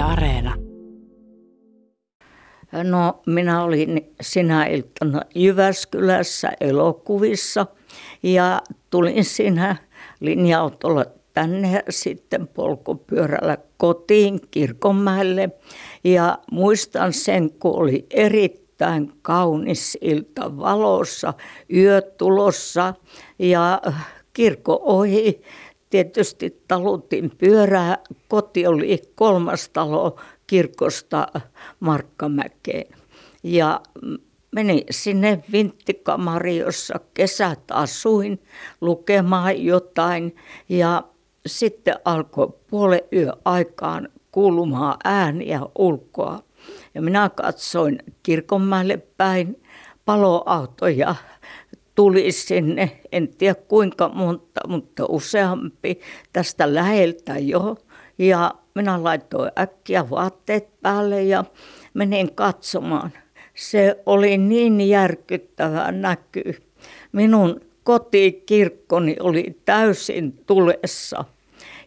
Areena. No minä olin sinä iltana Jyväskylässä elokuvissa ja tulin siinä linja-autolla tänne ja sitten polkupyörällä kotiin Kirkonmäelle. Ja muistan sen, kun oli erittäin kaunis ilta valossa, yö tulossa ja kirkko ohi. Tietysti talutin pyörää. Koti oli kolmas talo kirkosta Markkamäkeen. Ja menin sinne vinttikamariin, jossa kesät asuin lukemaan jotain. Ja sitten alkoi puolen yö aikaan kuulumaan ääniä ulkoa. Ja minä katsoin kirkonmäelle päin paloautoja tuli sinne, en tiedä kuinka monta, mutta useampi tästä läheltä jo. Ja minä laitoin äkkiä vaatteet päälle ja menin katsomaan. Se oli niin järkyttävä näky. Minun kotikirkkoni oli täysin tulessa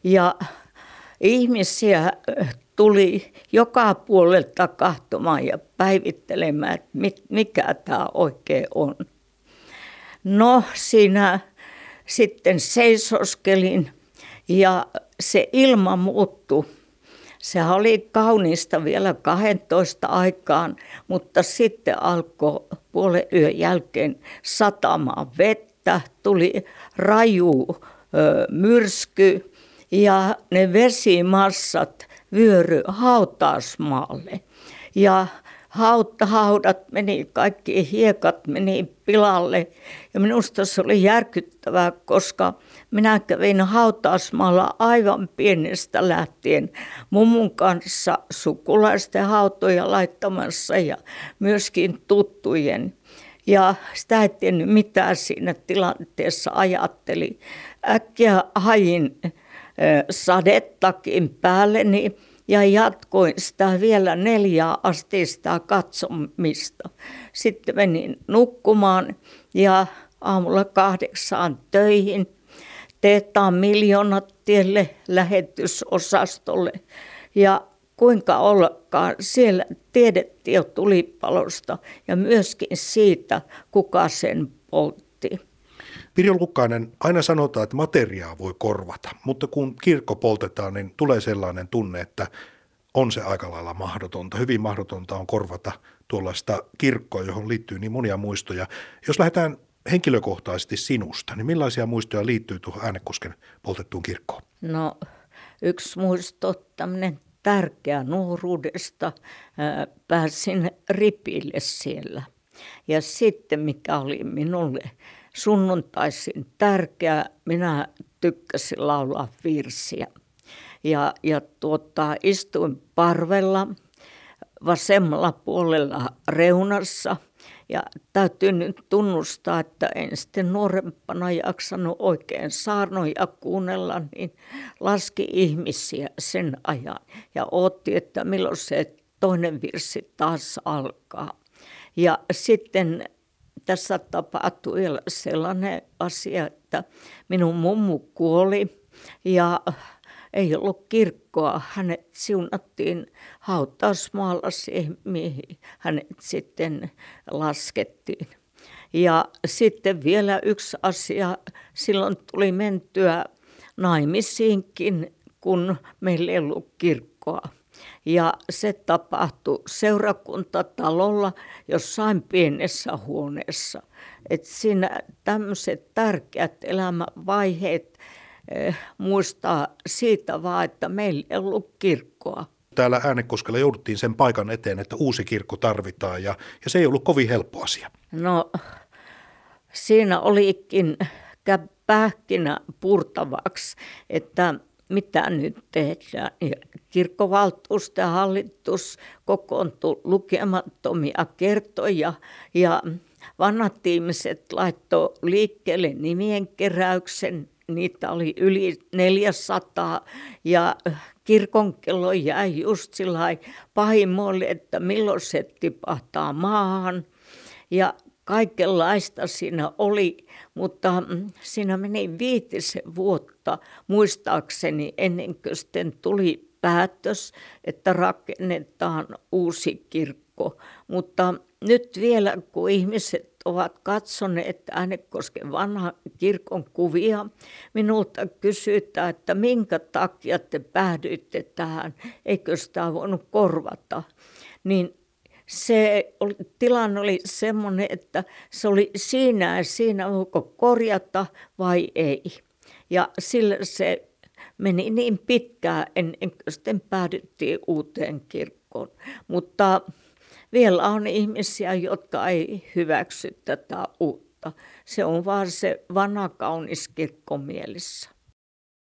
ja ihmisiä tuli joka puolelta kahtomaan ja päivittelemään, että mikä tämä oikein on. No siinä sitten seisoskelin ja se ilma muuttui. Se oli kaunista vielä 12 aikaan, mutta sitten alkoi puolen yön jälkeen satamaan vettä, tuli raju ö, myrsky ja ne vesimassat vyöry hautausmaalle. Ja hautta, haudat meni, kaikki hiekat meni pilalle. Ja minusta se oli järkyttävää, koska minä kävin hautausmaalla aivan pienestä lähtien mummun kanssa sukulaisten hautoja laittamassa ja myöskin tuttujen. Ja sitä ei tiennyt mitä siinä tilanteessa ajatteli. Äkkiä hajin sadettakin päälleni ja jatkoin sitä vielä neljää asti sitä katsomista. Sitten menin nukkumaan ja aamulla kahdeksaan töihin. Teetaan miljoonat tielle lähetysosastolle. Ja kuinka ollakaan, siellä tiedettiin jo tulipalosta ja myöskin siitä, kuka sen poltti. Pirjo Lukkainen, aina sanotaan, että materiaa voi korvata, mutta kun kirkko poltetaan, niin tulee sellainen tunne, että on se aika lailla mahdotonta. Hyvin mahdotonta on korvata tuollaista kirkkoa, johon liittyy niin monia muistoja. Jos lähdetään henkilökohtaisesti sinusta, niin millaisia muistoja liittyy tuohon Äänekosken poltettuun kirkkoon? No yksi muisto, tämmöinen tärkeä nuoruudesta. Pääsin ripille siellä. Ja sitten mikä oli minulle sunnuntaisin tärkeä, minä tykkäsin laulaa virsiä. Ja, ja tuota, istuin parvella vasemmalla puolella reunassa ja täytyy nyt tunnustaa, että en sitten nuorempana jaksanut oikein saarnoja kuunnella, niin laski ihmisiä sen ajan ja otti, että milloin se toinen virsi taas alkaa. Ja sitten tässä tapahtui sellainen asia, että minun mummu kuoli ja ei ollut kirkkoa. Hänet siunattiin hautausmaalla siihen, mihin hänet sitten laskettiin. Ja sitten vielä yksi asia, silloin tuli mentyä naimisiinkin, kun meillä ei ollut kirkkoa. Ja se tapahtui seurakuntatalolla jossain pienessä huoneessa. Et siinä tämmöiset tärkeät elämänvaiheet eh, muistaa siitä vaan, että meillä ei ollut kirkkoa. Täällä Äänekoskella jouduttiin sen paikan eteen, että uusi kirkko tarvitaan ja, ja se ei ollut kovin helppo asia. No siinä olikin pähkinä purtavaksi, että mitä nyt tehdään. Ja kirkkovaltuusto ja hallitus kokoontui lukemattomia kertoja ja vanhat ihmiset laittoi liikkeelle nimien keräyksen. Niitä oli yli 400 ja kirkonkello jäi just sillä pahimmoille, että milloin se tipahtaa maahan. Ja kaikenlaista siinä oli, mutta mm, siinä meni viitisen vuotta muistaakseni ennen kuin sitten tuli päätös, että rakennetaan uusi kirkko. Mutta nyt vielä, kun ihmiset ovat katsoneet Äänekosken vanhan kirkon kuvia, minulta kysytään, että minkä takia te päädyitte tähän, eikö sitä voinut korvata. Niin se oli, tilanne oli semmoinen, että se oli siinä ja siinä, voiko korjata vai ei. Ja sillä se meni niin pitkään ennen kuin sitten päädyttiin uuteen kirkkoon. Mutta vielä on ihmisiä, jotka ei hyväksy tätä uutta. Se on vaan se vanha kaunis kirkko mielessä.